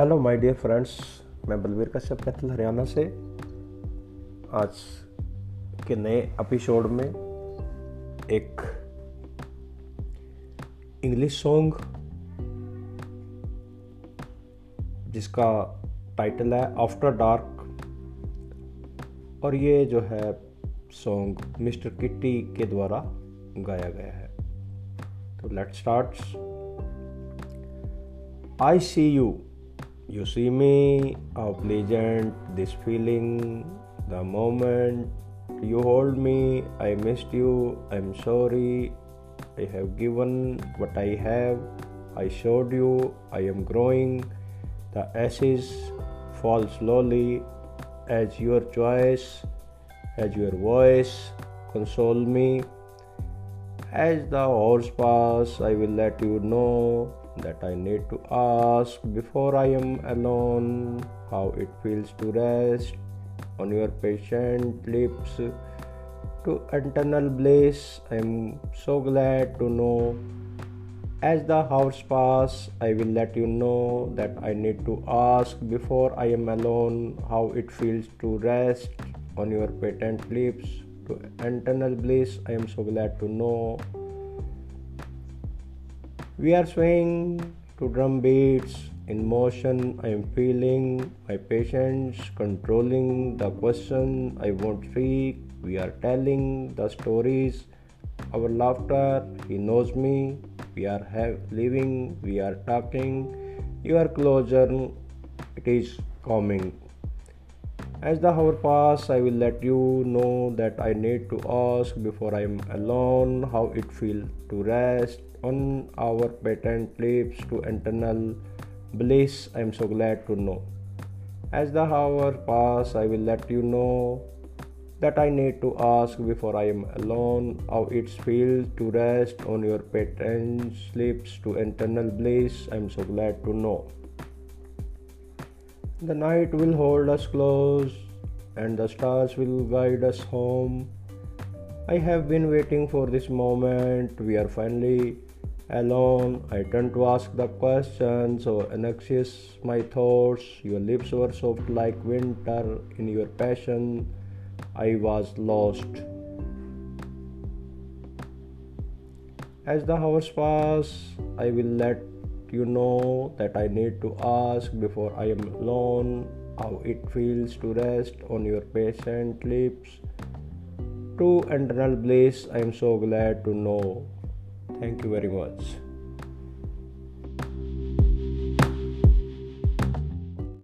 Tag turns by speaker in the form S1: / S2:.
S1: Hello my dear friends मैं बलवीर कश्यप कैथल हरियाणा से। आज के नए एपिसोड में एक इंग्लिश सॉन्ग जिसका टाइटल है आफ्टर डार्क और ये जो है सॉन्ग मिस्टर किट्टी के द्वारा गाया गया है। तो let start I see you You see me, how pleasant this feeling, the moment you hold me. I missed you, I'm sorry. I have given what I have. I showed you, I am growing. The ashes fall slowly as your choice, as your voice console me. As the hours pass, I will let you know that I need to ask before I am alone how it feels to rest on your patient lips to eternal bliss. I am so glad to know. As the hours pass, I will let you know that I need to ask before I am alone how it feels to rest on your patent lips to eternal bliss. I am so glad to know. We are swaying to drum beats in motion. I am feeling my patience controlling the question I won't speak. We are telling the stories. Our laughter, he knows me. We are have, living, we are talking. Your closure, it is coming. As the hour pass, I will let you know that I need to ask before I am alone how it feels to rest on our patent lips to eternal bliss. I am so glad to know. As the hour pass, I will let you know that I need to ask before I am alone how it feels to rest on your patent lips to eternal bliss. I am so glad to know. The night will hold us close and the stars will guide us home. I have been waiting for this moment. We are finally alone. I turned to ask the question, so oh, anxious my thoughts. Your lips were soft like winter. In your passion, I was lost. As the hours pass, I will let you know that I need to ask before I am alone how it feels to rest on your patient lips. To eternal bliss, I am so glad to know. Thank you very much.